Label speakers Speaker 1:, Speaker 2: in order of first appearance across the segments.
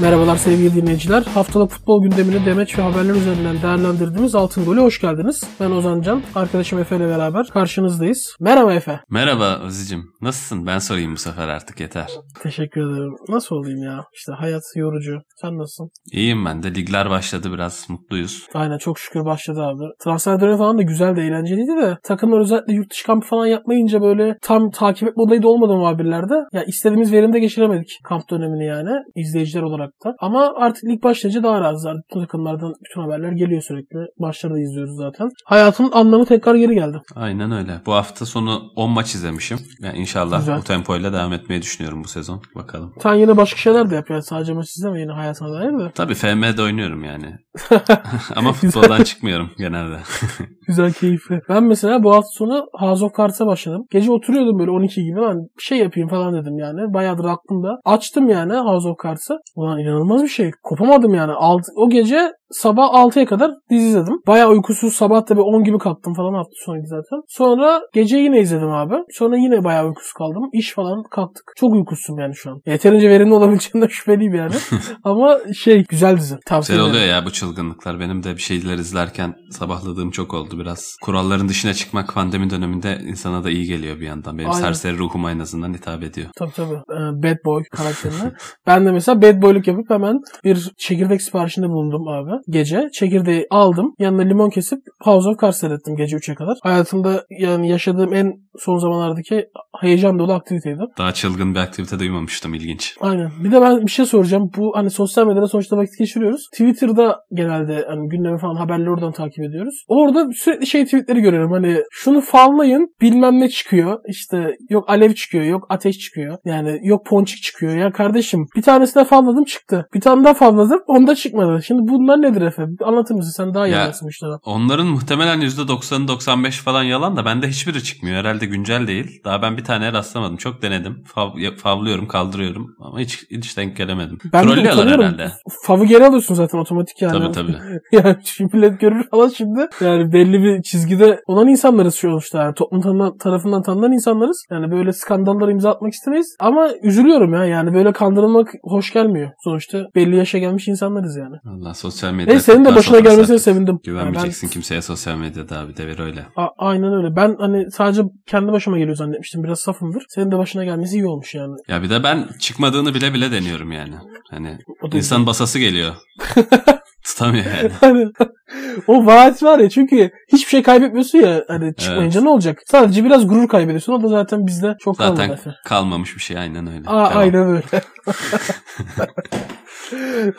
Speaker 1: Merhabalar sevgili dinleyiciler. Haftalık futbol gündemini demeç ve haberler üzerinden değerlendirdiğimiz Altın Gol'e hoş geldiniz. Ben Ozan Can, arkadaşım Efe ile beraber karşınızdayız. Merhaba Efe.
Speaker 2: Merhaba Özicim. Nasılsın? Ben sorayım bu sefer artık yeter.
Speaker 1: Teşekkür ederim. Nasıl olayım ya? İşte hayat yorucu. Sen nasılsın?
Speaker 2: İyiyim ben de. Ligler başladı biraz mutluyuz.
Speaker 1: Aynen çok şükür başladı abi. Transfer dönemi falan da güzel de eğlenceliydi de takımlar özellikle yurt dışı kampı falan yapmayınca böyle tam takip etme olayı da olmadı muhabirlerde. Ya istediğimiz verimde geçiremedik kamp dönemini yani izleyiciler olarak da. Ama artık lig başlayınca daha rahatız. Bütün takımlardan bütün haberler geliyor sürekli. Maçları da izliyoruz zaten. Hayatın anlamı tekrar geri geldi.
Speaker 2: Aynen öyle. Bu hafta sonu 10 maç izlemişim. Yani inşallah
Speaker 1: Güzel.
Speaker 2: bu tempoyla devam etmeyi düşünüyorum bu sezon. Bakalım.
Speaker 1: Sen yine başka şeyler de yap yani sadece maç izleme yine hayatına dair de.
Speaker 2: Tabii FM'de oynuyorum yani. Ama futboldan çıkmıyorum genelde.
Speaker 1: Güzel keyifli. Ben mesela bu hafta sonu House of Cards'a başladım. Gece oturuyordum böyle 12 gibi. Ben bir şey yapayım falan dedim yani. Bayağıdır aklımda. Açtım yani House of Cards'ı. Ulan inanılmaz bir şey. Kopamadım yani. Alt, o gece sabah 6'ya kadar dizi izledim. Bayağı uykusuz sabah da bir 10 gibi kalktım falan hafta sonuydu zaten. Sonra gece yine izledim abi. Sonra yine bayağı uykusuz kaldım. İş falan kalktık. Çok uykusuzum yani şu an. Yeterince verimli olabileceğinden şüpheliyim yani. Ama şey güzel dizi. Tavsiye
Speaker 2: Güzel oluyor ya bu çılgınlıklar. Benim de bir şeyler izlerken sabahladığım çok oldu biraz. Kuralların dışına çıkmak pandemi döneminde insana da iyi geliyor bir yandan. Benim
Speaker 1: Aynen.
Speaker 2: serseri ruhuma en azından hitap ediyor.
Speaker 1: Tabii tabii. Ee, Bad Boy karakterine. ben de mesela Bad Boy'luk yapıp hemen bir çekirdek siparişinde bulundum abi. Gece çekirdeği aldım. Yanına limon kesip House of Cards seyrettim gece 3'e kadar. Hayatımda yani yaşadığım en son zamanlardaki heyecan dolu aktiviteydi.
Speaker 2: Daha çılgın bir aktivite duymamıştım ilginç.
Speaker 1: Aynen. Bir de ben bir şey soracağım. Bu hani sosyal medyada sonuçta vakit geçiriyoruz. Twitter'da genelde hani gündemi falan haberleri oradan takip ediyoruz. Orada sürekli şey tweetleri görüyorum. Hani şunu favlayın bilmem ne çıkıyor. İşte yok alev çıkıyor. Yok ateş çıkıyor. Yani yok ponçik çıkıyor. Ya kardeşim bir tanesine favladım çıktı. Bir tane daha favladım onda çıkmadı. Şimdi bunlar nedir efendim? Anlatır mısın? Sen daha iyi
Speaker 2: Ya,
Speaker 1: anlarsın.
Speaker 2: Onların muhtemelen %90'ı 95 falan yalan da bende hiçbiri çıkmıyor. Herhalde güncel değil. Daha ben bir taneye rastlamadım. Çok denedim. Fav, favlıyorum, kaldırıyorum ama hiç hiç denk gelemedim.
Speaker 1: Ben de
Speaker 2: Trollüyorlar
Speaker 1: utanıyorum.
Speaker 2: herhalde.
Speaker 1: Favı geri alıyorsun zaten otomatik yani.
Speaker 2: Tabii tabii.
Speaker 1: yani şimdi millet görür falan şimdi. Yani belli bir çizgide olan insanlarız şu sonuçta. Yani toplum tanınan- tarafından tanınan insanlarız. Yani böyle skandallara imza atmak istemeyiz. Ama üzülüyorum ya. Yani böyle kandırılmak hoş gelmiyor. Sonuçta belli yaşa gelmiş insanlarız yani.
Speaker 2: Allah sosyal medya.
Speaker 1: Neyse senin de başına gelmesine sevindim.
Speaker 2: Güvenmeyeceksin
Speaker 1: Yani
Speaker 2: kimseye sosyal medyada abi devir öyle.
Speaker 1: ben, A- aynen öyle. Ben hani sadece kendi başıma geliyor zannetmiştim. Biraz safımdır. Senin de başına gelmesi iyi olmuş yani.
Speaker 2: Ya bir de ben çıkmadığını bile bile deniyorum yani. Hani insan basası geliyor. Tutamıyor yani.
Speaker 1: O vaat var ya çünkü hiçbir şey kaybetmiyorsun ya hani çıkmayınca
Speaker 2: Evet.
Speaker 1: ne olacak? Sadece biraz gurur kaybediyorsun. O da zaten bizde çok kalmadı
Speaker 2: Zaten kalmamış bir şey aynen öyle.
Speaker 1: Aa,
Speaker 2: Devam.
Speaker 1: aynen öyle.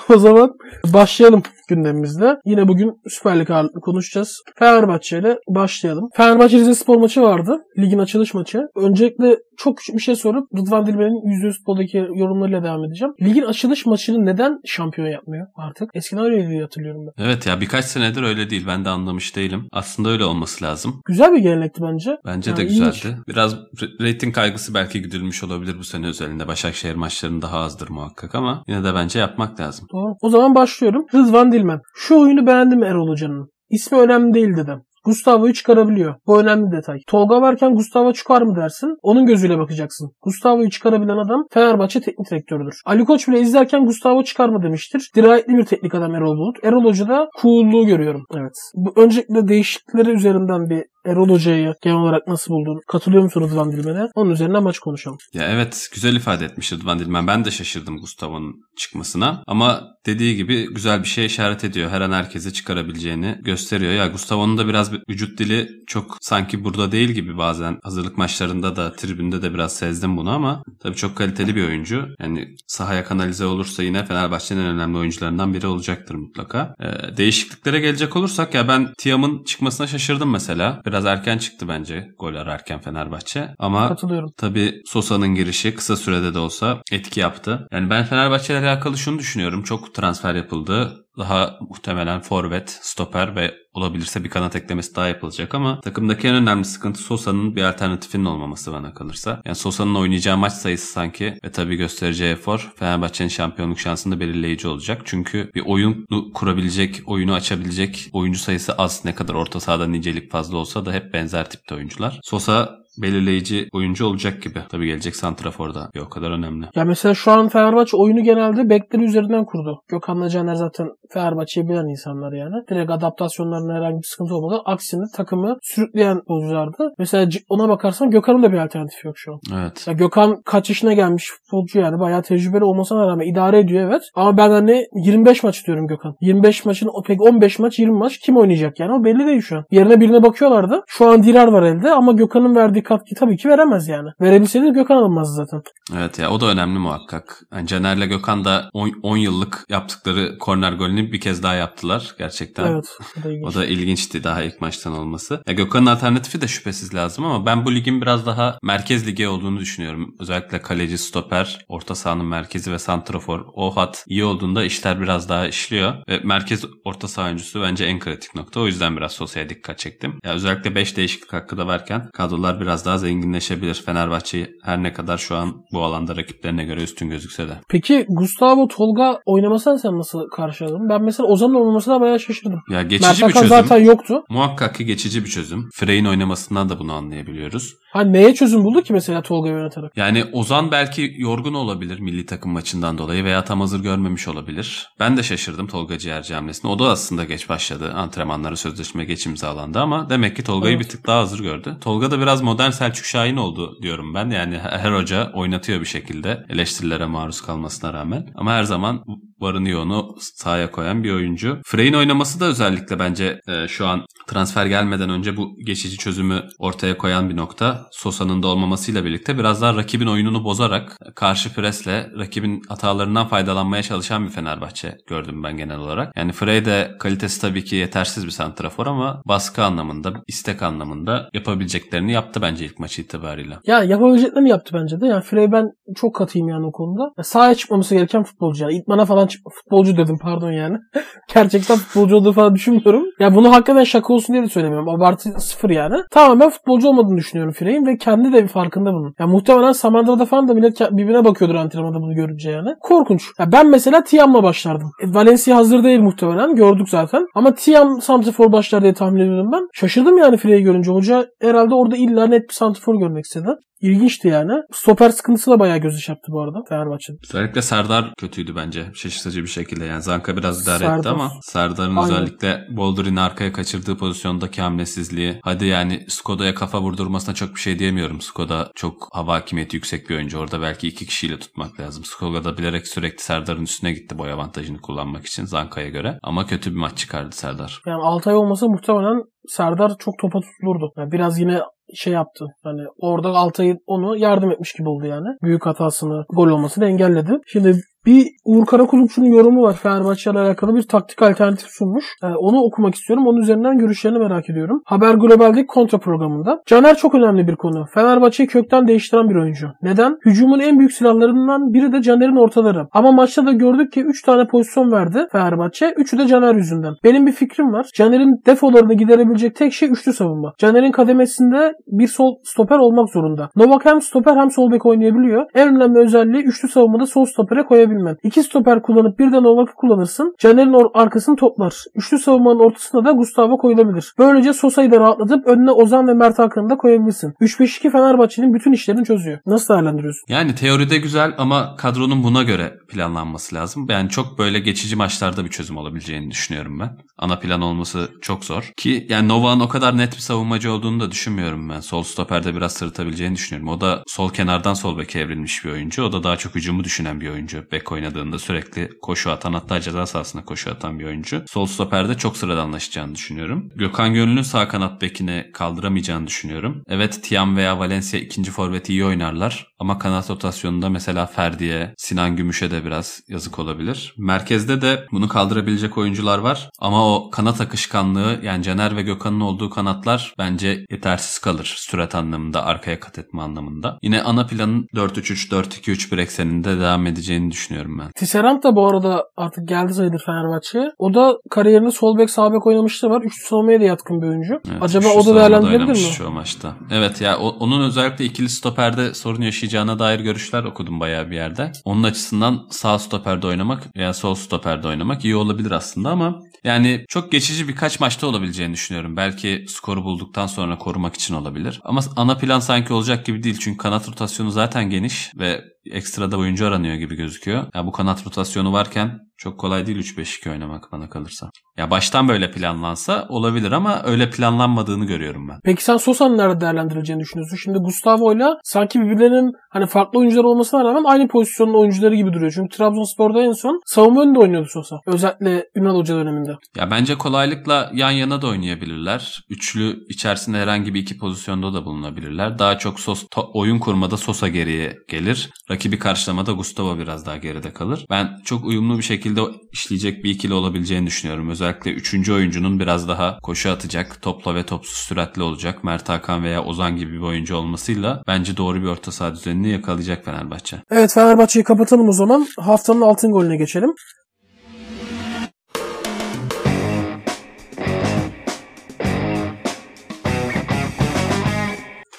Speaker 1: o zaman başlayalım gündemimizde. Yine bugün Süper Lig ağırlıklı konuşacağız. Fenerbahçe ile başlayalım. Fenerbahçe Rize Spor maçı vardı. Ligin açılış maçı. Öncelikle çok küçük bir şey sorup Rıdvan Dilmen'in %100 futboldaki yorumlarıyla devam edeceğim. Ligin açılış maçını neden şampiyon yapmıyor artık? Eskiden öyleydi hatırlıyorum ben.
Speaker 2: Evet ya birkaç senedir öyle değil. Ben de anlamış değilim. Aslında öyle olması lazım.
Speaker 1: Güzel bir gelenekti bence.
Speaker 2: Bence
Speaker 1: Yani
Speaker 2: de güzeldi. Biraz r- reyting kaygısı belki güdülmüş olabilir bu sene özelinde. Başakşehir maçlarının daha azdır muhakkak ama yine de bence yapmak lazım.
Speaker 1: Doğru. O zaman başlıyorum. Rıdvan Dilmen. Şu oyunu beğendim Erol Hoca'nın. İsmi önemli değil dedim. Gustavo'yu çıkarabiliyor. Bu önemli detay. Tolga varken Gustavo çıkar mı dersin? Onun gözüyle bakacaksın. Gustavo'yu çıkarabilen adam Fenerbahçe teknik direktörüdür. Ali Koç bile izlerken Gustavo çıkar mı demiştir. Dirayetli bir teknik adam Erol Bulut. Erol Hoca'da coolluğu görüyorum. Evet. Bu öncelikle değişiklikleri üzerinden bir Erol Hoca'yı genel olarak nasıl buldun? Katılıyor musun Rıdvan Dilmen'e? Onun üzerinden maç konuşalım.
Speaker 2: Ya evet güzel ifade etmiş Rıdvan Dilmen. Ben de şaşırdım Gustavo'nun çıkmasına. Ama dediği gibi güzel bir şey işaret ediyor. Her an herkese çıkarabileceğini gösteriyor. Ya Gustavo'nun da biraz bir vücut dili çok sanki burada değil gibi bazen. Hazırlık maçlarında da tribünde de biraz sezdim bunu ama tabii çok kaliteli bir oyuncu. Yani sahaya kanalize olursa yine Fenerbahçe'nin en önemli oyuncularından biri olacaktır mutlaka. Ee, değişikliklere gelecek olursak ya ben Tiam'ın çıkmasına şaşırdım mesela. Biraz erken çıktı bence gol ararken Fenerbahçe. Ama
Speaker 1: Katılıyorum.
Speaker 2: Tabii Sosa'nın girişi kısa sürede de olsa etki yaptı. Yani ben Fenerbahçe ile alakalı şunu düşünüyorum. Çok transfer yapıldı. Daha muhtemelen forvet, stoper ve olabilirse bir kanat eklemesi daha yapılacak ama takımdaki en önemli sıkıntı Sosa'nın bir alternatifinin olmaması bana kalırsa. Yani Sosa'nın oynayacağı maç sayısı sanki ve tabii göstereceği efor Fenerbahçe'nin şampiyonluk şansında belirleyici olacak. Çünkü bir oyun kurabilecek, oyunu açabilecek oyuncu sayısı az. Ne kadar orta sahada nicelik fazla olsa da hep benzer tipte oyuncular. Sosa belirleyici oyuncu olacak gibi. Tabii gelecek santraforda bir o kadar önemli.
Speaker 1: Ya mesela şu an Fenerbahçe oyunu genelde bekleri üzerinden kurdu. Gökhan'la Caner zaten Fenerbahçe'yi bilen insanlar yani. Direkt adaptasyonlarına herhangi bir sıkıntı olmadı. Aksine takımı sürükleyen oyunculardı. Mesela ona bakarsan Gökhan'ın da bir alternatifi yok şu an.
Speaker 2: Evet.
Speaker 1: Ya Gökhan kaç yaşına gelmiş futbolcu yani bayağı tecrübeli olmasına rağmen idare ediyor evet. Ama ben hani 25 maç diyorum Gökhan. 25 maçın pek 15 maç 20 maç kim oynayacak yani o belli değil şu an. Yerine birine bakıyorlardı. Şu an Dirar var elde ama Gökhan'ın verdiği katkı tabii ki veremez yani. Verebilseydi Gökhan alınmazdı zaten.
Speaker 2: Evet ya o da önemli muhakkak. Yani Caner'le Gökhan da 10 yıllık yaptıkları korner golünü bir kez daha yaptılar gerçekten.
Speaker 1: Evet. O da,
Speaker 2: o da ilginçti daha ilk maçtan olması. Ya Gökhan'ın alternatifi de şüphesiz lazım ama ben bu ligin biraz daha merkez ligi olduğunu düşünüyorum. Özellikle kaleci, stoper, orta sahanın merkezi ve santrafor o hat iyi olduğunda işler biraz daha işliyor ve merkez orta saha oyuncusu bence en kritik nokta. O yüzden biraz sosyal dikkat çektim. Ya özellikle 5 değişiklik hakkı da varken kadrolar biraz daha zenginleşebilir. Fenerbahçe her ne kadar şu an bu alanda rakiplerine göre üstün gözükse de.
Speaker 1: Peki Gustavo Tolga oynamasını sen nasıl karşıladın? Ben mesela Ozan'ın olmamasına bayağı şaşırdım.
Speaker 2: Ya geçici
Speaker 1: Mert
Speaker 2: bir çözüm.
Speaker 1: zaten yoktu.
Speaker 2: Muhakkak ki geçici bir çözüm. Frey'in oynamasından da bunu anlayabiliyoruz.
Speaker 1: Ha neye çözüm buldu ki mesela Tolga'yı yöneterek?
Speaker 2: Yani Ozan belki yorgun olabilir milli takım maçından dolayı veya tam hazır görmemiş olabilir. Ben de şaşırdım Tolga Ciğerci hamlesine. O da aslında geç başladı. Antrenmanlara sözleşme geç imzalandı ama demek ki Tolga'yı
Speaker 1: Evet.
Speaker 2: bir tık daha hazır gördü. Tolga da biraz modern Selçuk Şahin oldu diyorum ben. Yani her hoca oynatıyor bir şekilde eleştirilere maruz kalmasına rağmen. Ama her zaman varını yoğunu sahaya koyan bir oyuncu. Frey'in oynaması da özellikle bence e, şu an transfer gelmeden önce bu geçici çözümü ortaya koyan bir nokta. Sosa'nın da olmamasıyla birlikte biraz daha rakibin oyununu bozarak karşı presle rakibin hatalarından faydalanmaya çalışan bir Fenerbahçe gördüm ben genel olarak. Yani Frey de kalitesi tabii ki yetersiz bir santrafor ama baskı anlamında, istek anlamında yapabileceklerini yaptı bence ilk maçı itibariyle.
Speaker 1: Ya yapabileceklerini yaptı bence de. Yani Frey ben çok katıyım yani o konuda. Ya sahaya çıkmaması gereken futbolcu yani. İtmana falan çık futbolcu dedim pardon yani. Gerçekten futbolcu olduğu falan düşünmüyorum. Ya bunu hakikaten şaka olsun diye de söylemiyorum. Abartı sıfır yani. Tamamen futbolcu olmadığını düşünüyorum Frey'in ve kendi de bir farkında bunun. Ya muhtemelen Samandıra'da falan da millet birbirine bakıyordur antrenmanda bunu görünce yani. Korkunç. Ya ben mesela Tiam'la başlardım. E, Valencia hazır değil muhtemelen. Gördük zaten. Ama Tiam Santrafor başlar diye tahmin ediyordum ben. Şaşırdım yani Frey'i görünce. Hoca herhalde orada illa net bir Santrafor görmek istedi. İlginçti yani. Stoper sıkıntısı da bayağı göz yaptı bu arada Fenerbahçe'nin.
Speaker 2: Özellikle Serdar kötüydü bence şaşırtıcı bir şekilde. Yani Zanka biraz idare etti ama Serdar'ın
Speaker 1: Aynen.
Speaker 2: özellikle Boldrin'i arkaya kaçırdığı pozisyondaki hamlesizliği. Hadi yani Skoda'ya kafa vurdurmasına çok bir şey diyemiyorum. Skoda çok hava hakimiyeti yüksek bir oyuncu. Orada belki iki kişiyle tutmak lazım. Skoda da bilerek sürekli Serdar'ın üstüne gitti boy avantajını kullanmak için Zanka'ya göre. Ama kötü bir maç çıkardı Serdar.
Speaker 1: Yani Altay olmasa muhtemelen Serdar çok topa tutulurdu. Yani biraz yine şey yaptı. Hani orada Altay onu yardım etmiş gibi oldu yani. Büyük hatasını, gol olmasını engelledi. Şimdi bir Uğur Karakulukçu'nun yorumu var. Fenerbahçe ile alakalı bir taktik alternatif sunmuş. Ee, onu okumak istiyorum. Onun üzerinden görüşlerini merak ediyorum. Haber Global'deki kontra programında. Caner çok önemli bir konu. Fenerbahçe'yi kökten değiştiren bir oyuncu. Neden? Hücumun en büyük silahlarından biri de Caner'in ortaları. Ama maçta da gördük ki 3 tane pozisyon verdi Fenerbahçe. 3'ü de Caner yüzünden. Benim bir fikrim var. Caner'in defolarını giderebilecek tek şey üçlü savunma. Caner'in kademesinde bir sol stoper olmak zorunda. Novak hem stoper hem sol bek oynayabiliyor. En önemli özelliği üçlü savunmada sol stopere koyabilmen. İki stoper kullanıp bir de Novak'ı kullanırsın. Caner'in arkasını toplar. Üçlü savunmanın ortasına da Gustavo koyulabilir. Böylece Sosa'yı da rahatlatıp önüne Ozan ve Mert Hakan'ı da koyabilirsin. 3-5-2 Fenerbahçe'nin bütün işlerini çözüyor. Nasıl değerlendiriyorsun?
Speaker 2: Yani teoride güzel ama kadronun buna göre planlanması lazım. Yani çok böyle geçici maçlarda bir çözüm olabileceğini düşünüyorum ben. Ana plan olması çok zor. Ki yani Novak'ın o kadar net bir savunmacı olduğunu da düşünmüyorum ben. Sol stoperde biraz sırıtabileceğini düşünüyorum. O da sol kenardan sol beke evrilmiş bir oyuncu. O da daha çok hücumu düşünen bir oyuncu. Bek oynadığında sürekli koşu atan hatta ceza sahasında koşu atan bir oyuncu. Sol stoperde çok sıradanlaşacağını düşünüyorum. Gökhan Gönül'ün sağ kanat bekini kaldıramayacağını düşünüyorum. Evet Tiam veya Valencia ikinci forveti iyi oynarlar. Ama kanat rotasyonunda mesela Ferdi'ye, Sinan Gümüş'e de biraz yazık olabilir. Merkezde de bunu kaldırabilecek oyuncular var. Ama o kanat akışkanlığı yani Caner ve Gökhan'ın olduğu kanatlar bence yetersiz kalır. Sürat anlamında, arkaya kat etme anlamında. Yine ana planın 4-3-3, 4-2-3 bir ekseninde devam edeceğini düşünüyorum ben.
Speaker 1: Tisserand da bu arada artık geldi sayılır Fenerbahçe'ye. O da kariyerinde sol bek sağ bek oynamışlığı var. Üçlü savunmaya da yatkın bir oyuncu.
Speaker 2: Evet,
Speaker 1: Acaba o da değerlendirilebilir mi?
Speaker 2: Şu maçta. Evet ya o- onun özellikle ikili stoperde sorun yaşayacağına dair görüşler okudum bayağı bir yerde. Onun açısından sağ stoperde oynamak veya sol stoperde oynamak iyi olabilir aslında ama Yani çok geçici birkaç maçta olabileceğini düşünüyorum. Belki skoru bulduktan sonra korumak için olabilir. Ama ana plan sanki olacak gibi değil. Çünkü kanat rotasyonu zaten geniş ve ekstra da oyuncu aranıyor gibi gözüküyor. Ya bu kanat rotasyonu varken çok kolay değil 3-5-2 oynamak bana kalırsa. Ya baştan böyle planlansa olabilir ama öyle planlanmadığını görüyorum ben.
Speaker 1: Peki sen Sosa'nın nerede değerlendirileceğini düşünüyorsun? Şimdi Gustavo'yla sanki birbirlerinin hani farklı oyuncular olmasına rağmen aynı pozisyonun oyuncuları gibi duruyor. Çünkü Trabzonspor'da en son savunma önünde oynuyordu Sosa. Özellikle Ünal Hoca döneminde.
Speaker 2: Ya bence kolaylıkla yan yana da oynayabilirler. Üçlü içerisinde herhangi bir iki pozisyonda da bulunabilirler. Daha çok sos, oyun kurmada Sosa geriye gelir. Rakibi karşılamada Gustavo biraz daha geride kalır. Ben çok uyumlu bir şekilde işleyecek bir ikili olabileceğini düşünüyorum. Özellikle üçüncü oyuncunun biraz daha koşu atacak, topla ve topsuz süratli olacak. Mert Hakan veya Ozan gibi bir oyuncu olmasıyla bence doğru bir orta saha düzenini yakalayacak Fenerbahçe.
Speaker 1: Evet Fenerbahçe'yi kapatalım o zaman. Haftanın altın golüne geçelim.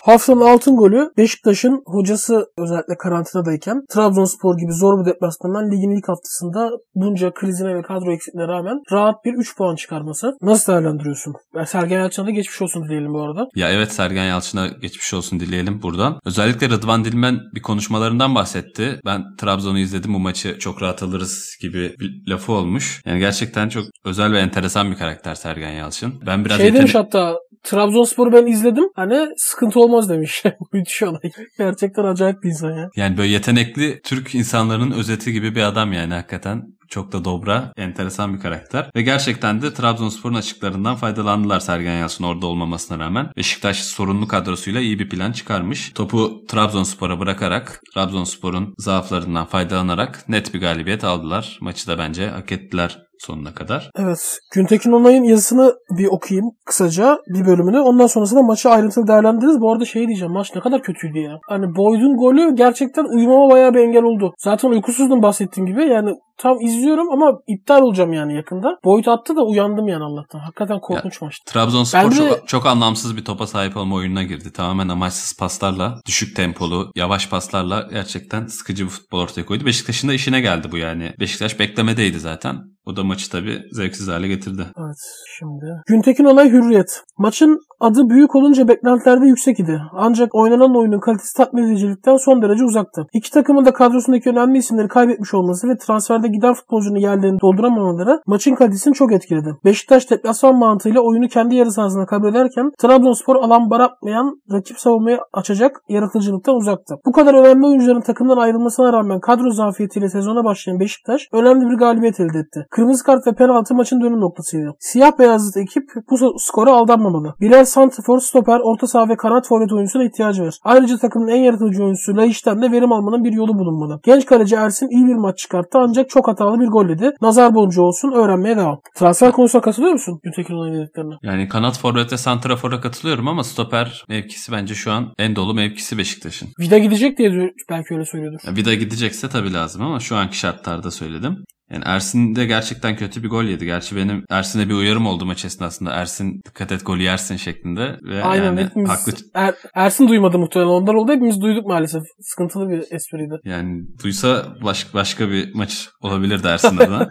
Speaker 1: Haftanın altın golü Beşiktaş'ın hocası özellikle karantinadayken Trabzonspor gibi zor bir deplasmandan ligin ilk haftasında bunca krizine ve kadro eksikliğine rağmen rahat bir 3 puan çıkarması. Nasıl değerlendiriyorsun? Ben Sergen Yalçın'a da geçmiş olsun dileyelim bu arada.
Speaker 2: Ya evet Sergen Yalçın'a geçmiş olsun dileyelim buradan. Özellikle Rıdvan Dilmen bir konuşmalarından bahsetti. Ben Trabzon'u izledim bu maçı çok rahat alırız gibi bir lafı olmuş. Yani gerçekten çok özel ve enteresan bir karakter Sergen Yalçın. Ben biraz
Speaker 1: şey
Speaker 2: yetenek...
Speaker 1: demiş hatta Trabzonspor'u ben izledim. Hani sıkıntı olmaz demiş. Müthiş olay. Gerçekten acayip bir insan ya.
Speaker 2: Yani böyle yetenekli Türk insanların özeti gibi bir adam yani hakikaten. Çok da dobra, enteresan bir karakter. Ve gerçekten de Trabzonspor'un açıklarından faydalandılar Sergen Yalçın orada olmamasına rağmen. Beşiktaş sorunlu kadrosuyla iyi bir plan çıkarmış. Topu Trabzonspor'a bırakarak, Trabzonspor'un zaaflarından faydalanarak net bir galibiyet aldılar. Maçı da bence hak ettiler sonuna kadar.
Speaker 1: Evet. Güntekin Onay'ın yazısını bir okuyayım kısaca bir bölümünü. Ondan sonrasında maçı ayrıntılı değerlendiririz. Bu arada şey diyeceğim maç ne kadar kötüydü ya. Hani Boyd'un golü gerçekten uyumama bayağı bir engel oldu. Zaten uykusuzdum bahsettiğim gibi. Yani tam izliyorum ama iptal olacağım yani yakında. Boyd attı da uyandım yani Allah'tan. Hakikaten korkunç ya, maçtı.
Speaker 2: Trabzonspor de... çok, çok anlamsız bir topa sahip olma oyununa girdi. Tamamen amaçsız paslarla, düşük tempolu, yavaş paslarla gerçekten sıkıcı bir futbol ortaya koydu. Beşiktaş'ın da işine geldi bu yani. Beşiktaş beklemedeydi zaten. O da maçı tabii zevksiz hale getirdi.
Speaker 1: Evet şimdi. Güntekin olay hürriyet. Maçın adı büyük olunca beklentilerde yüksek idi. Ancak oynanan oyunun kalitesi tatmin edicilikten son derece uzaktı. İki takımın da kadrosundaki önemli isimleri kaybetmiş olması ve transferde giden futbolcunun yerlerini dolduramamaları maçın kalitesini çok etkiledi. Beşiktaş deplasman mantığıyla oyunu kendi yarı sahasına kabul ederken Trabzonspor alan bırakmayan rakip savunmayı açacak yaratıcılıktan uzaktı. Bu kadar önemli oyuncuların takımdan ayrılmasına rağmen kadro zafiyetiyle sezona başlayan Beşiktaş önemli bir galibiyet elde etti. Kırmızı kart ve penaltı maçın dönüm noktasıydı. Siyah beyazlı ekip bu skora aldanmamalı. Bilal Santifor, stoper, orta saha ve kanat forvet oyuncusuna ihtiyacı var. Ayrıca takımın en yaratıcı oyuncusu Laiç'ten de verim almanın bir yolu bulunmalı. Genç kaleci Ersin iyi bir maç çıkarttı ancak çok hatalı bir gol yedi. Nazar boncuğu olsun öğrenmeye devam. Transfer konusuna katılıyor musun? Güntekin olayın dediklerine.
Speaker 2: Yani kanat forvet ve santrafora katılıyorum ama stoper mevkisi bence şu an en dolu mevkisi Beşiktaş'ın.
Speaker 1: Vida gidecek diye belki öyle söylüyordur.
Speaker 2: Ya Vida gidecekse tabii lazım ama şu anki şartlarda söyledim. Yani Ersin de gerçekten kötü bir gol yedi. Gerçi benim Ersin'e bir uyarım oldu maç esnasında. Ersin dikkat et golü yersin şeklinde. Ve
Speaker 1: Aynen
Speaker 2: yani
Speaker 1: hepimiz
Speaker 2: haklı...
Speaker 1: er, Ersin duymadı muhtemelen. Ondan oldu. Hepimiz duyduk maalesef. Sıkıntılı bir espriydi.
Speaker 2: Yani duysa baş, başka bir maç olabilirdi Ersin adına.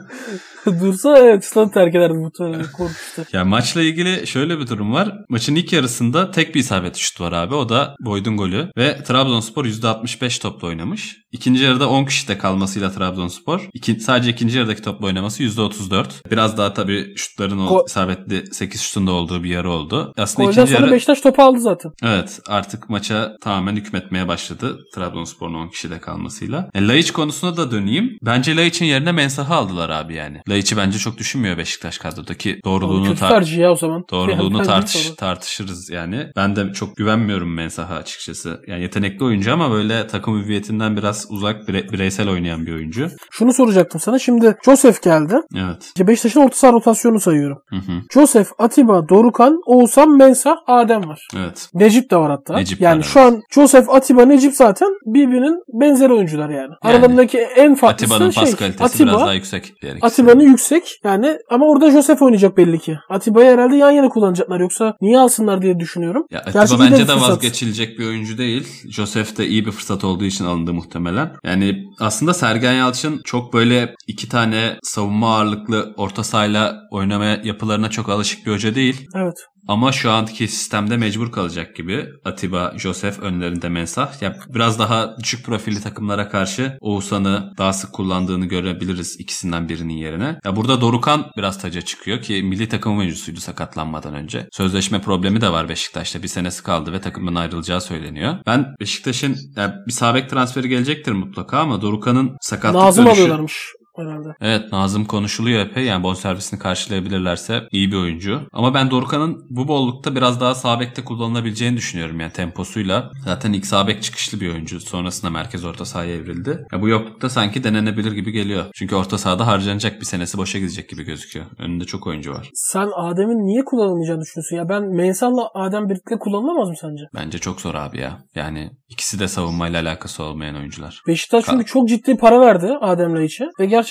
Speaker 1: Dursa evet stadı terk ederdi muhtemelen. Korkmuştu.
Speaker 2: Ya maçla ilgili şöyle bir durum var. Maçın ilk yarısında tek bir isabet şut var abi. O da Boyd'un golü. Ve Trabzonspor %65 topla oynamış. İkinci yarıda 10 kişide kalmasıyla Trabzonspor. İki, sadece ikinci yarıdaki topla oynaması %34. Biraz daha tabii şutların o Ko- isabetli 8 şutunda olduğu bir yarı oldu.
Speaker 1: Aslında Golden ikinci yarı... Beşiktaş topu aldı zaten.
Speaker 2: Evet artık maça tamamen hükmetmeye başladı. Trabzonspor'un 10 kişide kalmasıyla. E, Laiç konusuna da döneyim. Bence Laiç'in yerine Mensah'ı aldılar abi yani. Laiç'i bence çok düşünmüyor Beşiktaş kadrodaki doğruluğunu
Speaker 1: tar- ya o zaman.
Speaker 2: Doğruluğunu yani tartış tartışırız yani. Ben de çok güvenmiyorum Mensah'a açıkçası. Yani yetenekli oyuncu ama böyle takım hüviyetinden biraz uzak bire- bireysel oynayan bir oyuncu.
Speaker 1: Şunu soracaktım sana. Şimdi Joseph geldi.
Speaker 2: Evet.
Speaker 1: Beşiktaş'ın orta saha rotasyonu sayıyorum.
Speaker 2: Hı hı.
Speaker 1: Joseph, Atiba, Dorukan, Oğuzhan, Mensah, Adem var.
Speaker 2: Evet.
Speaker 1: Necip de var hatta.
Speaker 2: Necip
Speaker 1: yani
Speaker 2: var,
Speaker 1: şu an Joseph, Atiba, Necip zaten birbirinin benzer oyuncular yani. yani Aralarındaki en farklısı
Speaker 2: Atiba'nın
Speaker 1: şey.
Speaker 2: pas kalitesi Atiba, biraz daha yüksek.
Speaker 1: Atiba'nın yüksek. Yani ama orada Joseph oynayacak belli ki. Atiba'yı herhalde yan yana kullanacaklar yoksa niye alsınlar diye düşünüyorum.
Speaker 2: Ya Atiba Gerçi bence de vazgeçilecek bir oyuncu değil. Joseph de iyi bir fırsat olduğu için alındı muhtemelen. Yani aslında Sergen Yalçın çok böyle iki tane savunma ağırlıklı orta sahayla oynamaya yapılarına çok alışık bir hoca değil.
Speaker 1: Evet.
Speaker 2: Ama şu anki sistemde mecbur kalacak gibi. Atiba, Josef önlerinde Mensah. Ya biraz daha düşük profilli takımlara karşı Oğuzhan'ı daha sık kullandığını görebiliriz ikisinden birinin yerine. Ya burada Dorukan biraz taca çıkıyor ki milli takım oyuncusuydu sakatlanmadan önce. Sözleşme problemi de var Beşiktaş'ta. Bir senesi kaldı ve takımdan ayrılacağı söyleniyor. Ben Beşiktaş'ın ya bir sabek transferi gelecektir mutlaka ama Dorukan'ın sakatlık
Speaker 1: Nazım
Speaker 2: dönüşü...
Speaker 1: alıyorlarmış herhalde.
Speaker 2: Evet Nazım konuşuluyor epey. Yani bonservisini karşılayabilirlerse iyi bir oyuncu. Ama ben Dorukhan'ın bu bollukta biraz daha sağ bekte kullanılabileceğini düşünüyorum. Yani temposuyla. Zaten ilk sağ bek çıkışlı bir oyuncu. Sonrasında merkez orta sahaya evrildi. Ya bu yoklukta sanki denenebilir gibi geliyor. Çünkü orta sahada harcanacak bir senesi boşa gidecek gibi gözüküyor. Önünde çok oyuncu var.
Speaker 1: Sen Adem'in niye kullanılmayacağını düşünüyorsun? Ya ben Mensah'la Adem birlikte kullanılamaz mı sence?
Speaker 2: Bence çok zor abi ya. Yani ikisi de savunmayla alakası olmayan oyuncular.
Speaker 1: Beşiktaş çünkü çok ciddi para verdi Adem'le içe ve gerçekten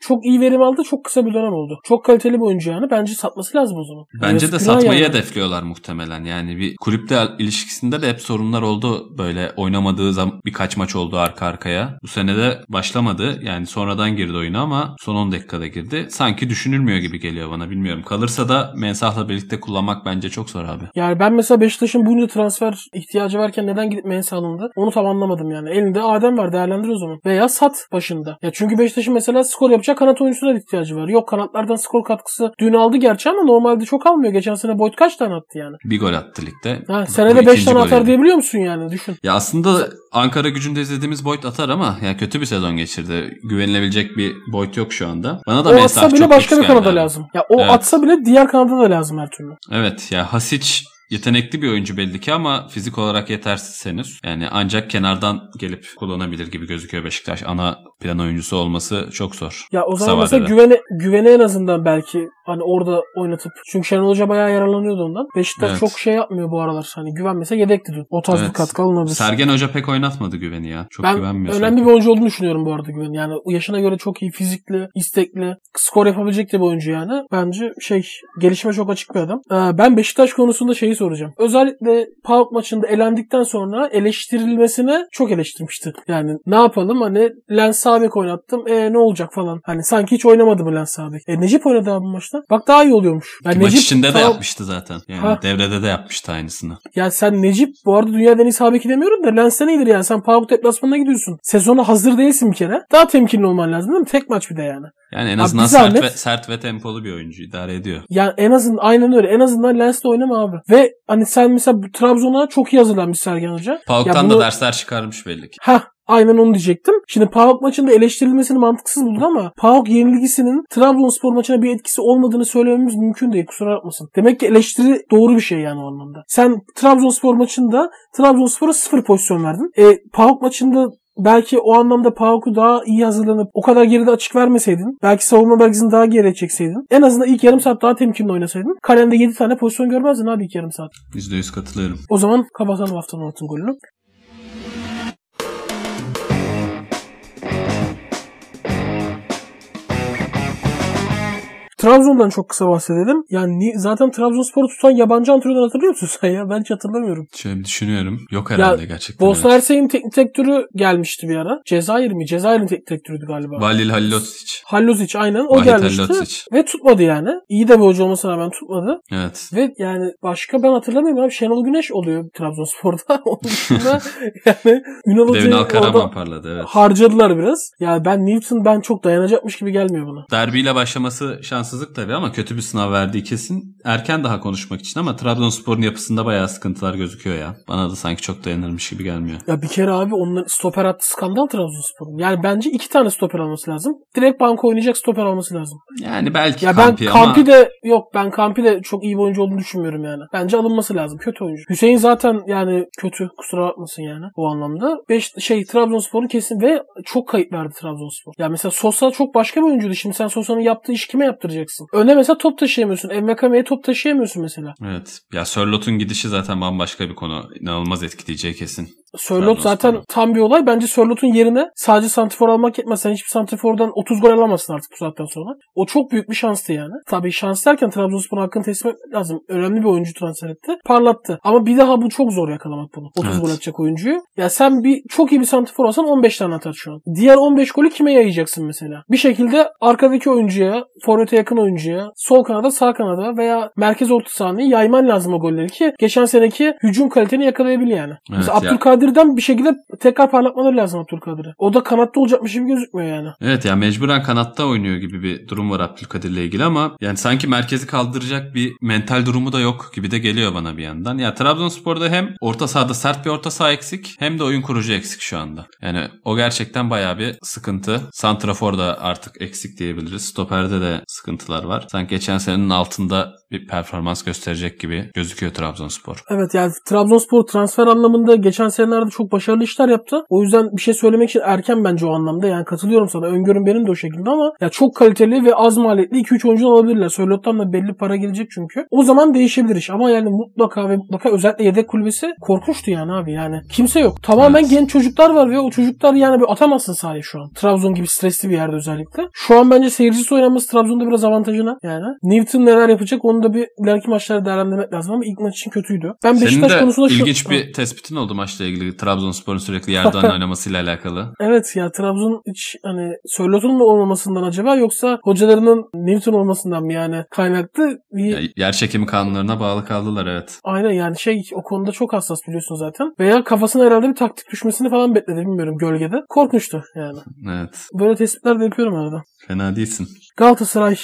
Speaker 1: çok iyi verim aldı. Çok kısa bir dönem oldu. Çok kaliteli bir oyuncu yani. Bence satması lazım o zaman.
Speaker 2: Bence de satmayı
Speaker 1: yani.
Speaker 2: hedefliyorlar muhtemelen. Yani bir kulüple ilişkisinde de hep sorunlar oldu. Böyle oynamadığı zaman birkaç maç oldu arka arkaya. Bu sene de başlamadı. Yani sonradan girdi oyuna ama son 10 dakikada girdi. Sanki düşünülmüyor gibi geliyor bana bilmiyorum. Kalırsa da Mensah'la birlikte kullanmak bence çok zor abi.
Speaker 1: Yani ben mesela Beşiktaş'ın bunca transfer ihtiyacı varken neden gidip Mensah alındı? Onu tam anlamadım yani. Elinde Adem var değerlendir o zaman. Veya sat başında. Ya çünkü Beşiktaş'ın mesela skor yapacak kanat oyuncusuna da ihtiyacı var. Yok kanatlardan skor katkısı dün aldı gerçi ama normalde çok almıyor. Geçen sene Boyd kaç tane attı yani?
Speaker 2: Bir gol attı ligde.
Speaker 1: Ha, senede
Speaker 2: bu
Speaker 1: 5
Speaker 2: ikinci
Speaker 1: tane atar
Speaker 2: golüydü.
Speaker 1: diyebiliyor musun yani? Düşün.
Speaker 2: Ya aslında Ankara gücünde izlediğimiz Boyd atar ama yani kötü bir sezon geçirdi. Güvenilebilecek bir Boyd yok şu anda. Bana da
Speaker 1: O atsa bile başka bir kanada
Speaker 2: abi.
Speaker 1: lazım. Ya o
Speaker 2: Evet.
Speaker 1: atsa bile diğer kanada da lazım her türlü.
Speaker 2: Evet ya Hasic yetenekli bir oyuncu belli ki ama fizik olarak yetersiz henüz. Yani ancak kenardan gelip kullanabilir gibi gözüküyor Beşiktaş. Ana plan oyuncusu olması çok zor.
Speaker 1: Ya o zaman mesela güvene, güvene en azından belki hani orada oynatıp. Çünkü Şenol Hoca bayağı yararlanıyordu ondan. Beşiktaş
Speaker 2: Evet.
Speaker 1: çok şey yapmıyor bu aralar. Hani güven mesela yedekti dün. O tarz bir
Speaker 2: Evet.
Speaker 1: katkı alınabilir.
Speaker 2: Sergen Hoca pek oynatmadı güveni ya. Çok
Speaker 1: ben
Speaker 2: güvenmiyor.
Speaker 1: önemli
Speaker 2: sanki.
Speaker 1: bir oyuncu olduğunu düşünüyorum bu arada güven. Yani yaşına göre çok iyi, fizikli, istekli, skor yapabilecek de bir oyuncu yani. Bence şey gelişime çok açık bir adam. Ee, ben Beşiktaş konusunda şeyi soracağım. Özellikle PAOK maçında elendikten sonra eleştirilmesine çok eleştirmişti. Yani ne yapalım hani Lens Sabek oynattım. E ne olacak falan. Hani sanki hiç oynamadı mı Lens Sabek? E Necip oynadı abi bu maçta. Bak daha iyi oluyormuş. Yani
Speaker 2: Ki maç
Speaker 1: Necip
Speaker 2: içinde de yapmıştı zaten. Yani
Speaker 1: Ha.
Speaker 2: devrede de yapmıştı aynısını.
Speaker 1: ya sen Necip bu arada dünyanın en iyi sağ beki demiyorum da Lens'ten iyidir yani. Sen PAOK deplasmanına gidiyorsun. Sezona hazır değilsin bir kere. Daha temkinli olman lazım değil mi? Tek maç bir de yani.
Speaker 2: Yani en
Speaker 1: Abi
Speaker 2: azından
Speaker 1: bir
Speaker 2: sert ve, sert ve tempolu bir oyuncu idare ediyor.
Speaker 1: Yani en azından aynen öyle. En azından Lens'le oynama abi. Ve hani sen mesela Trabzon'a çok iyi hazırlanmış Sergen Hoca.
Speaker 2: Pauk'tan
Speaker 1: bunu-
Speaker 2: da dersler çıkarmış belli ki.
Speaker 1: Heh aynen onu diyecektim. Şimdi PAOK maçında eleştirilmesini mantıksız buldum ama PAOK yenilgisinin Trabzonspor maçına bir etkisi olmadığını söylememiz mümkün değil. Kusura bakmasın. Demek ki eleştiri doğru bir şey yani o anlamda. Sen Trabzonspor maçında Trabzonspor'a sıfır pozisyon verdin. E, PAOK maçında belki o anlamda PAOK'u daha iyi hazırlanıp o kadar geride açık vermeseydin belki savunma belgesini daha geriye çekseydin en azından ilk yarım saat daha temkinli oynasaydın kalende 7 tane pozisyon görmezdin abi ilk yarım saat.
Speaker 2: %100 katılıyorum.
Speaker 1: O zaman kapatalım haftanın altın golünü. Trabzon'dan çok kısa bahsedelim. Yani ni- zaten Trabzonspor'u tutan yabancı antrenör hatırlıyor musun sen ya? Ben hiç hatırlamıyorum.
Speaker 2: Şöyle bir düşünüyorum. Yok herhalde gerçekten.
Speaker 1: Bosna
Speaker 2: evet.
Speaker 1: Hersek'in teknik direktörü gelmişti bir ara. Cezayir mi? Cezayir'in teknik direktörüydü galiba.
Speaker 2: Valil Halilocic.
Speaker 1: Hallozic aynen o
Speaker 2: Vahit
Speaker 1: gelmişti.
Speaker 2: Halilocic.
Speaker 1: Ve tutmadı yani. İyi de bir hoca olmasına rağmen tutmadı.
Speaker 2: Evet.
Speaker 1: Ve yani başka ben hatırlamıyorum abi. Şenol Güneş oluyor Trabzonspor'da. Onun dışında yani Ünal Hoca'yı orada
Speaker 2: parladı evet.
Speaker 1: harcadılar biraz. Ya ben Newton ben çok dayanacakmış gibi gelmiyor bana.
Speaker 2: Derbiyle başlaması şanssızlık tabii ama kötü bir sınav verdiği kesin. Erken daha konuşmak için ama Trabzonspor'un yapısında bayağı sıkıntılar gözüküyor ya. Bana da sanki çok dayanırmış gibi gelmiyor.
Speaker 1: Ya bir kere abi onların stoper attı skandal Trabzonspor'un. Yani bence iki tane stoper alması lazım. Direkt banka oynayacak stoper alması lazım.
Speaker 2: Yani belki
Speaker 1: Ya ben
Speaker 2: Kampi ama
Speaker 1: de yok ben Kampi de çok iyi bir oyuncu olduğunu düşünmüyorum yani. Bence alınması lazım. Kötü oyuncu. Hüseyin zaten yani kötü kusura bakmasın yani o anlamda. Beş, şey Trabzonspor'un kesin ve çok kayıp verdi Trabzonspor. Ya mesela Sosa çok başka bir oyuncuydu. Şimdi sen Sosa'nın yaptığı işi kime yaptıracaksın? Öne mesela top taşıyamıyorsun. Envekame'ye top taşıyamıyorsun mesela.
Speaker 2: evet. Ya Sörlot'un gidişi zaten bambaşka bir konu. İnanılmaz etkileyeceği kesin.
Speaker 1: Sörlot zaten
Speaker 2: Trabzonspor'un.
Speaker 1: tam bir olay. Bence Sörlot'un yerine sadece santifor almak yetmez. Sen hiçbir santifordan 30 gol alamazsın artık bu saatten sonra. O çok büyük bir şanstı yani. Tabii şans derken Trabzonspor'un hakkını teslim etmek lazım. Önemli bir oyuncu transfer etti. Parlattı. Ama bir daha bu çok zor yakalamak bunu. 30
Speaker 2: Evet.
Speaker 1: gol atacak oyuncuyu. Ya sen bir çok iyi bir santifor olsan 15 tane atar şu an. Diğer 15 golü kime yayacaksın mesela? Bir şekilde arkadaki oyuncuya, forvete yakın oyuncuya, sol kanada, sağ kanada veya merkez orta sahayı yayman lazım o golleri ki geçen seneki hücum kaliteni yakalayabil yani. Mesela
Speaker 2: Evet ya.
Speaker 1: Abdülkadir'den bir şekilde tekrar parlatmaları lazım Abdülkadir'i. O da kanatta olacakmış gibi gözükmüyor yani.
Speaker 2: Evet ya mecburen kanatta oynuyor gibi bir durum var Abdülkadir'le ilgili ama yani sanki merkezi kaldıracak bir mental durumu da yok gibi de geliyor bana bir yandan. Ya Trabzonspor'da hem orta sahada sert bir orta saha eksik hem de oyun kurucu eksik şu anda. Yani o gerçekten bayağı bir sıkıntı. Santrafor'da artık eksik diyebiliriz. Stoper'de de sıkıntılar var. Sanki geçen senenin altında bir performans gösterecek gibi gözüküyor Trabzonspor.
Speaker 1: Evet yani Trabzonspor transfer anlamında geçen senelerde çok başarılı işler yaptı. O yüzden bir şey söylemek için erken bence o anlamda. Yani katılıyorum sana. Öngörüm benim de o şekilde ama ya çok kaliteli ve az maliyetli 2-3 oyuncu alabilirler. Sörlot'tan da belli para gelecek çünkü. O zaman değişebilir iş. Ama yani mutlaka ve mutlaka özellikle yedek kulübesi korkunçtu yani abi. Yani kimse yok. Tamamen
Speaker 2: Evet.
Speaker 1: genç çocuklar var ve o çocuklar yani bir atamazsın sahaya şu an. Trabzon gibi stresli bir yerde özellikle. Şu an bence seyircisi oynaması Trabzon'da biraz avantajına yani. Newton neler yapacak onu da bir ileriki maçlarda değerlendirmek lazım ama ilk maç için kötüydü. Ben
Speaker 2: Senin
Speaker 1: Beşiktaş
Speaker 2: de
Speaker 1: konusunda şu...
Speaker 2: ilginç bir tespitin oldu maçla ilgili Trabzonspor'un sürekli yerden oynamasıyla alakalı.
Speaker 1: Evet ya Trabzon hiç hani Sörlot'un mu olmamasından acaba yoksa hocalarının Newton olmasından mı yani kaynaklı bir
Speaker 2: Ya, yer çekimi kanunlarına bağlı kaldılar evet.
Speaker 1: Aynen yani şey o konuda çok hassas biliyorsun zaten. Veya kafasına herhalde bir taktik düşmesini falan bekledi bilmiyorum gölgede. Korkunçtu yani.
Speaker 2: Evet.
Speaker 1: Böyle tespitler de yapıyorum arada.
Speaker 2: Fena değilsin.
Speaker 1: Galatasaray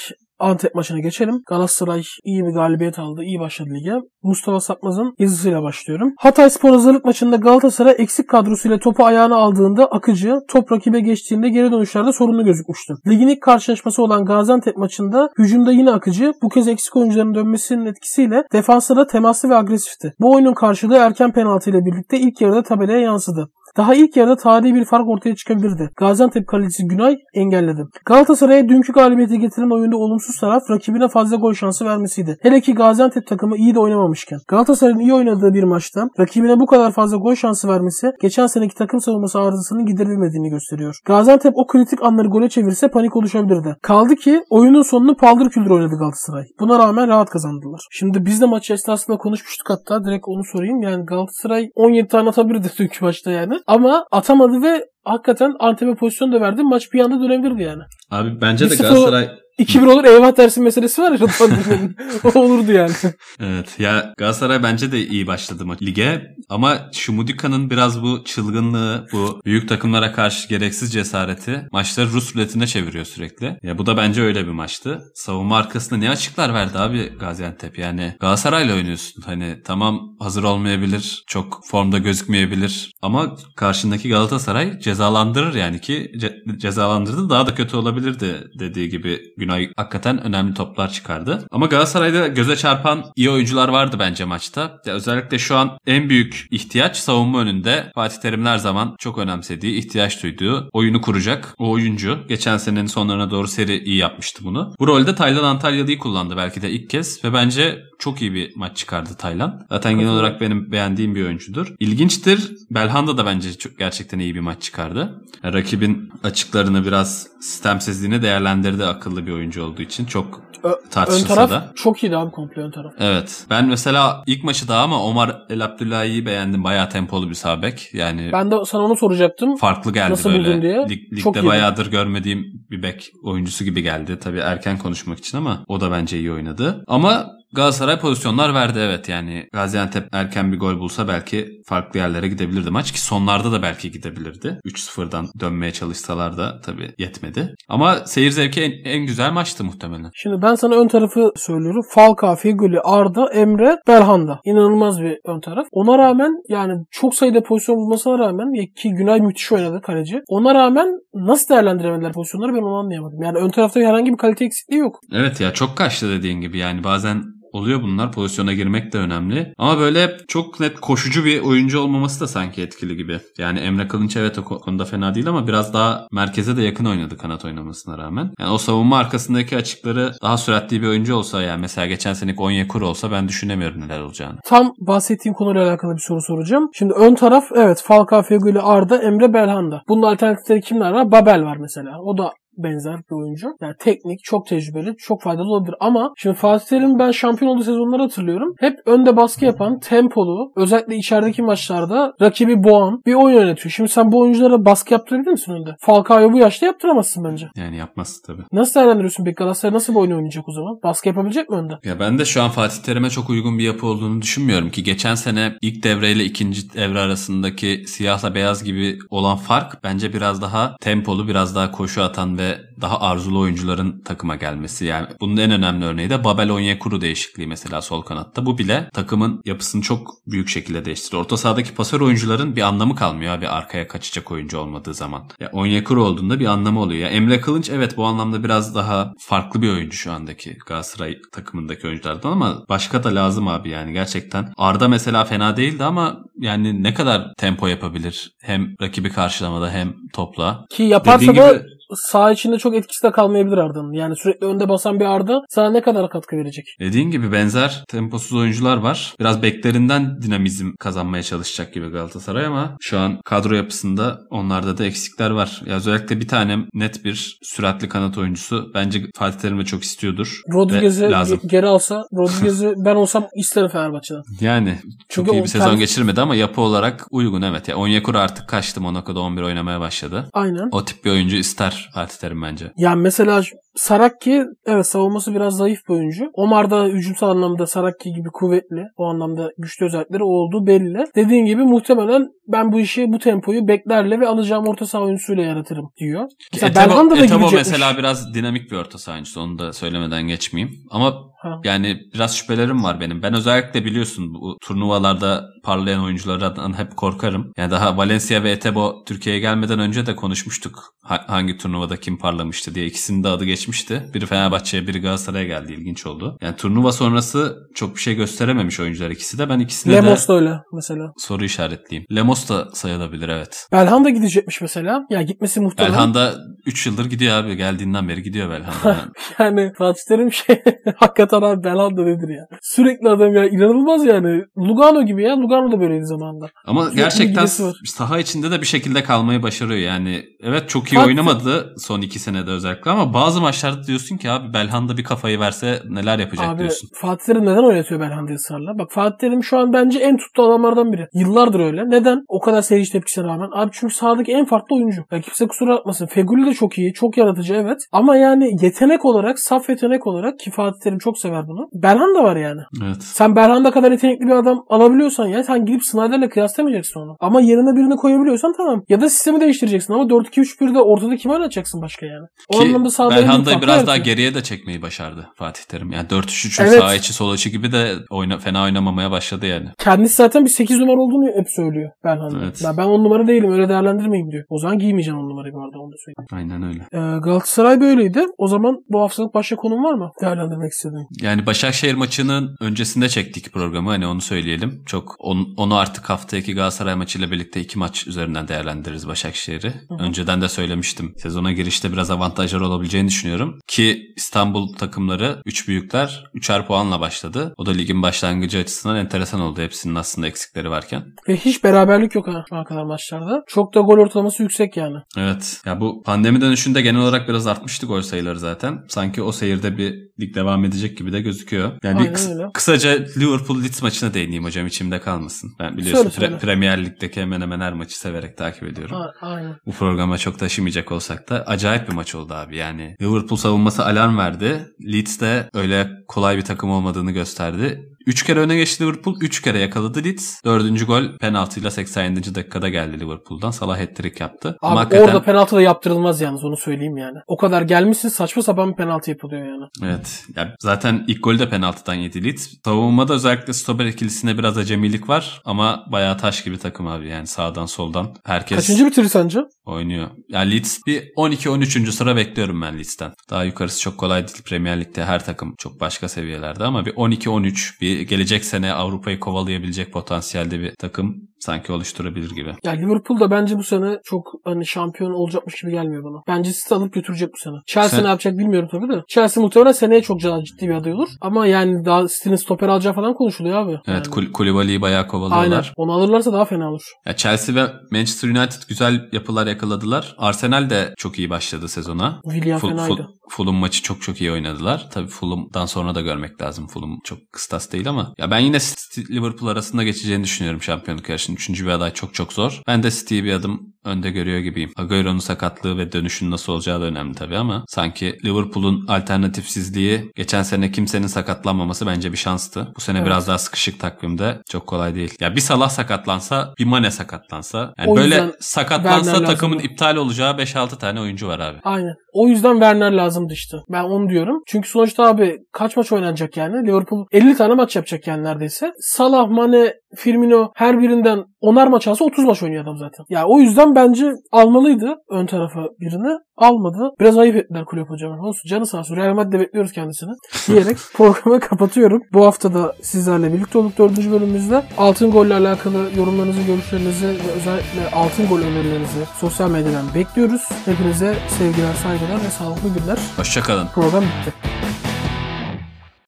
Speaker 1: Antep maçına geçelim. Galatasaray iyi bir galibiyet aldı. iyi başladı lige. Mustafa Sakmaz'ın yazısıyla başlıyorum. Hatay Spor hazırlık maçında Galatasaray eksik kadrosuyla topu ayağına aldığında akıcı, top rakibe geçtiğinde geri dönüşlerde sorunlu gözükmüştü. Ligin ilk karşılaşması olan Gaziantep maçında hücumda yine akıcı, bu kez eksik oyuncuların dönmesinin etkisiyle defansta da temaslı ve agresifti. Bu oyunun karşılığı erken penaltı ile birlikte ilk yarıda tabelaya yansıdı. Daha ilk yarıda tarihi bir fark ortaya çıkabilirdi. Gaziantep kalecisi Günay engelledi. Galatasaray'a dünkü galibiyeti getiren oyunda olumsuz taraf rakibine fazla gol şansı vermesiydi. Hele ki Gaziantep takımı iyi de oynamamışken. Galatasaray'ın iyi oynadığı bir maçta rakibine bu kadar fazla gol şansı vermesi geçen seneki takım savunması arızasının giderilmediğini gösteriyor. Gaziantep o kritik anları gole çevirse panik oluşabilirdi. Kaldı ki oyunun sonunu paldır küldür oynadı Galatasaray. Buna rağmen rahat kazandılar. Şimdi biz de maç esnasında konuşmuştuk hatta direkt onu sorayım. Yani Galatasaray 17 tane atabilirdi dünkü maçta yani. Ama atamadı ve hakikaten Antep'e pozisyon da verdi. Maç bir anda dönebilirdi yani.
Speaker 2: Abi bence de
Speaker 1: 1-0
Speaker 2: Galatasaray
Speaker 1: 2-1 olur eyvah dersin meselesi var ya Rıdvan Dilmen'in. o olurdu yani.
Speaker 2: Evet ya Galatasaray bence de iyi başladı maç lige ama Şumudika'nın biraz bu çılgınlığı bu büyük takımlara karşı gereksiz cesareti maçları Rus ruletine çeviriyor sürekli. Ya bu da bence öyle bir maçtı. Savunma arkasında ne açıklar verdi abi Gaziantep yani Galatasaray'la oynuyorsun hani tamam hazır olmayabilir çok formda gözükmeyebilir ama karşındaki Galatasaray cezalandırır yani ki ce- cezalandırdı daha da kötü olabilirdi dediği gibi Günay hakikaten önemli toplar çıkardı. Ama Galatasaray'da göze çarpan iyi oyuncular vardı bence maçta. Ya özellikle şu an en büyük ihtiyaç savunma önünde. Fatih Terim'in her zaman çok önemsediği, ihtiyaç duyduğu oyunu kuracak o oyuncu. Geçen senenin sonlarına doğru seri iyi yapmıştı bunu. Bu rolde Taylan Antalyalı'yı kullandı belki de ilk kez ve bence çok iyi bir maç çıkardı Taylan. Zaten genel olarak benim beğendiğim bir oyuncudur. İlginçtir. Belhanda da bence çok gerçekten iyi bir maç çıkardı. Rakibin açıklarını biraz sistemsizliğini değerlendirdi akıllı bir oyuncu olduğu için. Çok
Speaker 1: Ö- ön
Speaker 2: tartışılsa
Speaker 1: taraf
Speaker 2: da.
Speaker 1: çok iyiydi abi komple ön taraf.
Speaker 2: Evet. Ben mesela ilk maçı daha ama Omar El Abdullahi'yi beğendim. Bayağı tempolu bir sağ bek. Yani
Speaker 1: Ben de sana onu soracaktım.
Speaker 2: farklı geldi
Speaker 1: Nasıl
Speaker 2: böyle.
Speaker 1: diye.
Speaker 2: Lig-
Speaker 1: Çok
Speaker 2: ligde
Speaker 1: iyiydi.
Speaker 2: bayağıdır görmediğim bir bek oyuncusu gibi geldi. Tabii erken konuşmak için ama o da bence iyi oynadı. Ama Galatasaray pozisyonlar verdi evet yani Gaziantep erken bir gol bulsa belki farklı yerlere gidebilirdi maç ki sonlarda da belki gidebilirdi. 3-0'dan dönmeye çalışsalar da tabii yetmedi. Ama seyir zevki en, en güzel maçtı muhtemelen.
Speaker 1: Şimdi ben sana ön tarafı söylüyorum. Falcao, Figuli, Arda, Emre, Belhanda. İnanılmaz bir ön taraf. Ona rağmen yani çok sayıda pozisyon bulmasına rağmen ki Günay müthiş oynadı kaleci. Ona rağmen nasıl değerlendiremediler pozisyonları ben onu anlayamadım. Yani ön tarafta herhangi bir kalite eksikliği yok.
Speaker 2: Evet ya çok kaçtı dediğin gibi yani bazen oluyor bunlar. Pozisyona girmek de önemli. Ama böyle çok net koşucu bir oyuncu olmaması da sanki etkili gibi. Yani Emre Kılınç evet o konuda fena değil ama biraz daha merkeze de yakın oynadı kanat oynamasına rağmen. Yani o savunma arkasındaki açıkları daha süratli bir oyuncu olsa yani mesela geçen seneki Onyekuru olsa ben düşünemiyorum neler olacağını.
Speaker 1: Tam bahsettiğim konuyla alakalı bir soru soracağım. Şimdi ön taraf evet Falcao, ile Arda, Emre Belhanda. Bunun alternatifleri kimler var? Babel var mesela. O da benzer bir oyuncu. Yani teknik, çok tecrübeli, çok faydalı olabilir. Ama şimdi Fatih Terim ben şampiyon olduğu sezonları hatırlıyorum. Hep önde baskı yapan, tempolu, özellikle içerideki maçlarda rakibi boğan bir oyun yönetiyor. Şimdi sen bu oyunculara baskı yaptırabilir misin önde? Falcao'yu bu yaşta yaptıramazsın bence.
Speaker 2: Yani yapmaz tabii.
Speaker 1: Nasıl değerlendiriyorsun peki Galatasaray nasıl bir oyun oynayacak o zaman? Baskı yapabilecek mi önde?
Speaker 2: Ya ben de şu an Fatih Terim'e çok uygun bir yapı olduğunu düşünmüyorum ki geçen sene ilk devreyle ikinci devre arasındaki siyahla beyaz gibi olan fark bence biraz daha tempolu, biraz daha koşu atan ve daha arzulu oyuncuların takıma gelmesi. Yani bunun en önemli örneği de Babel Onyekuru değişikliği mesela sol kanatta. Bu bile takımın yapısını çok büyük şekilde değiştiriyor. Orta sahadaki pasör oyuncuların bir anlamı kalmıyor abi arkaya kaçacak oyuncu olmadığı zaman. Ya Onyekuru olduğunda bir anlamı oluyor. Ya Emre Kılınç evet bu anlamda biraz daha farklı bir oyuncu şu andaki Galatasaray takımındaki oyunculardan ama başka da lazım abi yani gerçekten. Arda mesela fena değildi ama yani ne kadar tempo yapabilir hem rakibi karşılamada hem topla.
Speaker 1: Ki yaparsa Dediğin da gibi sağ içinde çok etkisi de kalmayabilir Arda'nın. Yani sürekli önde basan bir Arda sana ne kadar katkı verecek?
Speaker 2: Dediğin gibi benzer temposuz oyuncular var. Biraz beklerinden dinamizm kazanmaya çalışacak gibi Galatasaray ama şu an kadro yapısında onlarda da eksikler var. Ya özellikle bir tane net bir süratli kanat oyuncusu bence Fatih Terim çok istiyordur.
Speaker 1: Rodriguez'i geri alsa Rodriguez'i ben olsam isterim Fenerbahçe'den.
Speaker 2: Yani çok Çünkü iyi bir sezon ter... geçirmedi ama yapı olarak uygun evet. Ya Onyekuru artık kaçtı Monaco'da 11 oynamaya başladı.
Speaker 1: Aynen.
Speaker 2: O tip bir oyuncu ister Fatih Terim bence.
Speaker 1: Yani mesela Sarakki evet savunması biraz zayıf bir oyuncu. Omar da hücumsal anlamda Sarakki gibi kuvvetli. O anlamda güçlü özellikleri olduğu belli. Dediğin gibi muhtemelen ben bu işi bu tempoyu beklerle ve alacağım orta saha oyuncusuyla yaratırım diyor.
Speaker 2: Mesela Etebo, Belhanda da Etebo mesela biraz dinamik bir orta saha oyuncusu. Onu da söylemeden geçmeyeyim. Ama ha. yani biraz şüphelerim var benim. Ben özellikle biliyorsun bu turnuvalarda parlayan oyunculardan hep korkarım. Yani daha Valencia ve Etebo Türkiye'ye gelmeden önce de konuşmuştuk. hangi turnuvada kim parlamıştı diye. ikisinin de adı geçmişti. Biri Fenerbahçe'ye biri Galatasaray'a geldi. İlginç oldu. Yani turnuva sonrası çok bir şey gösterememiş oyuncular ikisi de. Ben ikisine
Speaker 1: Lemos de Lemos da öyle mesela.
Speaker 2: Soru işaretleyeyim. Lemos da sayılabilir evet.
Speaker 1: Belhanda gidecekmiş mesela. Ya gitmesi muhtemelen.
Speaker 2: Belhanda 3 yıldır gidiyor abi. Geldiğinden beri gidiyor Belhanda.
Speaker 1: yani Fatih Terim şey hakikaten abi Belhanda nedir ya. Sürekli adam ya inanılmaz yani. Lugano gibi ya. Lugano da böyleydi zamanında.
Speaker 2: Ama Sürekli gerçekten saha içinde de bir şekilde kalmayı başarıyor. Yani evet çok iyi Fatih... oynamadı son 2 senede özellikle ama bazı maçlarda diyorsun ki abi Belhanda bir kafayı verse neler yapacak abi, diyorsun.
Speaker 1: Fatih Terim neden oynatıyor Belhanda'yı ısrarla? Bak Fatih Terim şu an bence en tuttu adamlardan biri. Yıllardır öyle. Neden? O kadar seyirci tepkisine rağmen. Abi çünkü sahadaki en farklı oyuncu. Ya kimse kusura bakmasın. Feguli de çok iyi. Çok yaratıcı evet. Ama yani yetenek olarak, saf yetenek olarak ki Fatih Terim çok sever bunu. Belhanda var yani.
Speaker 2: Evet.
Speaker 1: Sen Belhanda kadar yetenekli bir adam alabiliyorsan ya sen gidip Snyder'le kıyaslamayacaksın onu. Ama yerine birini koyabiliyorsan tamam. Ya da sistemi değiştireceksin ama 4-2-3-1'de ortada kimi oynatacaksın başka yani. O
Speaker 2: ki anlamda sahada Belhanda'yı biraz daha geriye de çekmeyi başardı Fatih Terim. Yani 4-3-3'ün evet. sağ içi sol içi gibi de oyna, fena oynamamaya başladı yani.
Speaker 1: Kendisi zaten bir 8 numara olduğunu hep söylüyor Belhanda. Evet. Ben, ben 10 numara değilim öyle değerlendirmeyin diyor. O zaman giymeyeceğim 10 numarayı bu arada onu da söyleyeyim.
Speaker 2: Aynen öyle.
Speaker 1: Ee, Galatasaray böyleydi. O zaman bu haftalık başka konum var mı? Değerlendirmek istediğin.
Speaker 2: Yani Başakşehir maçının öncesinde çektik programı. Hani onu söyleyelim. Çok on, onu artık haftaki Galatasaray maçıyla birlikte iki maç üzerinden değerlendiririz Başakşehir'i. Önceden de söylemiştim. Sezona girişte biraz avantajları olabileceğini düşünüyorum. Ki İstanbul takımları 3 büyükler 3'er puanla başladı. O da ligin başlangıcı açısından enteresan oldu. Hepsinin aslında eksikleri varken.
Speaker 1: Ve hiç beraberlik yok ha kadar maçlarda. Çok da gol ortalaması yüksek yani.
Speaker 2: Evet. Ya bu pandemi dönüşünde genel olarak biraz artmıştı gol sayıları zaten. Sanki o seyirde bir lig devam edecek gibi de gözüküyor. Yani Aynen kıs- öyle. kısaca Liverpool Leeds maçına değineyim hocam içimde kalmasın. Ben biliyorsun söyle, söyle. Premier Lig'deki hemen hemen her maçı severek takip ediyorum.
Speaker 1: A- aynen.
Speaker 2: Bu programa çok taşımayacak olsak da acayip bir maç oldu abi. Yani Liverpool savunması alarm verdi. Leeds de öyle kolay bir takım olmadığını gösterdi. 3 kere öne geçti Liverpool. 3 kere yakaladı Leeds. 4. gol penaltıyla 87. dakikada geldi Liverpool'dan. Salah hat-trick yaptı.
Speaker 1: Abi Ama hakikaten... orada penaltı da yaptırılmaz yalnız onu söyleyeyim yani. O kadar gelmişsin saçma sapan bir penaltı yapılıyor yani.
Speaker 2: Evet. Ya zaten ilk golü de penaltıdan yedi Leeds. Savunmada özellikle stoper ikilisine biraz acemilik var ama bayağı taş gibi takım abi yani sağdan soldan. Herkes...
Speaker 1: Kaçıncı bitirir sence?
Speaker 2: Oynuyor. Yani Leeds bir 12-13. sıra bekliyorum ben Leeds'ten. Daha yukarısı çok kolay değil. Premier Lig'de her takım çok başka seviyelerde ama bir 12-13 bir gelecek sene Avrupa'yı kovalayabilecek potansiyelde bir takım sanki oluşturabilir gibi.
Speaker 1: Ya Liverpool da bence bu sene çok hani şampiyon olacakmış gibi gelmiyor bana. Bence City alıp götürecek bu sene. Chelsea
Speaker 2: Sen-
Speaker 1: ne yapacak bilmiyorum tabii de. Chelsea muhtemelen seneye çok ciddi bir aday olur. Ama yani daha City'nin stoper alacağı falan konuşuluyor abi.
Speaker 2: Evet
Speaker 1: Yani.
Speaker 2: Kul- Koulibaly'yi bayağı
Speaker 1: Aynen.
Speaker 2: kovalıyorlar.
Speaker 1: Onu alırlarsa daha fena olur.
Speaker 2: Ya Chelsea ve Manchester United güzel yapılar yakaladılar. Arsenal de çok iyi başladı sezona.
Speaker 1: William
Speaker 2: Ful-
Speaker 1: fenaydı.
Speaker 2: Ful- Fulham maçı çok çok iyi oynadılar. Tabii Fulham'dan sonra da görmek lazım. Fulham çok kıstas değil ama. Ya ben yine City Liverpool arasında geçeceğini düşünüyorum şampiyonluk yarışının. Üçüncü bir aday çok çok zor. Ben de City'yi bir adım önde görüyor gibiyim. Agüero'nun sakatlığı ve dönüşün nasıl olacağı da önemli tabii ama sanki Liverpool'un alternatifsizliği geçen sene kimsenin sakatlanmaması bence bir şanstı. Bu sene
Speaker 1: Evet.
Speaker 2: biraz daha sıkışık takvimde çok kolay değil. Ya bir Salah sakatlansa, bir Mane sakatlansa. Yani
Speaker 1: O
Speaker 2: böyle sakatlansa takımın
Speaker 1: lazım.
Speaker 2: iptal olacağı 5-6 tane oyuncu var abi.
Speaker 1: Aynen. O yüzden Werner lazımdı işte. Ben onu diyorum. Çünkü sonuçta abi kaç maç oynanacak yani? Liverpool 50 tane maç yapacak yani neredeyse. Salah, Mane, Firmino her birinden onar maç alsa 30 maç oynuyor adam zaten. Ya o yüzden bence almalıydı ön tarafa birini. Almadı. Biraz ayıp ettiler kulüp hocam. Olsun canı sağ olsun. Real Madrid'de bekliyoruz kendisini. Diyerek programı kapatıyorum. Bu hafta da sizlerle birlikte olduk dördüncü bölümümüzde. Altın golle alakalı yorumlarınızı, görüşlerinizi ve özellikle altın gol önerilerinizi sosyal medyadan bekliyoruz. Hepinize sevgiler, saygılar ve sağlıklı günler.
Speaker 2: Hoşçakalın.
Speaker 1: Program bitti.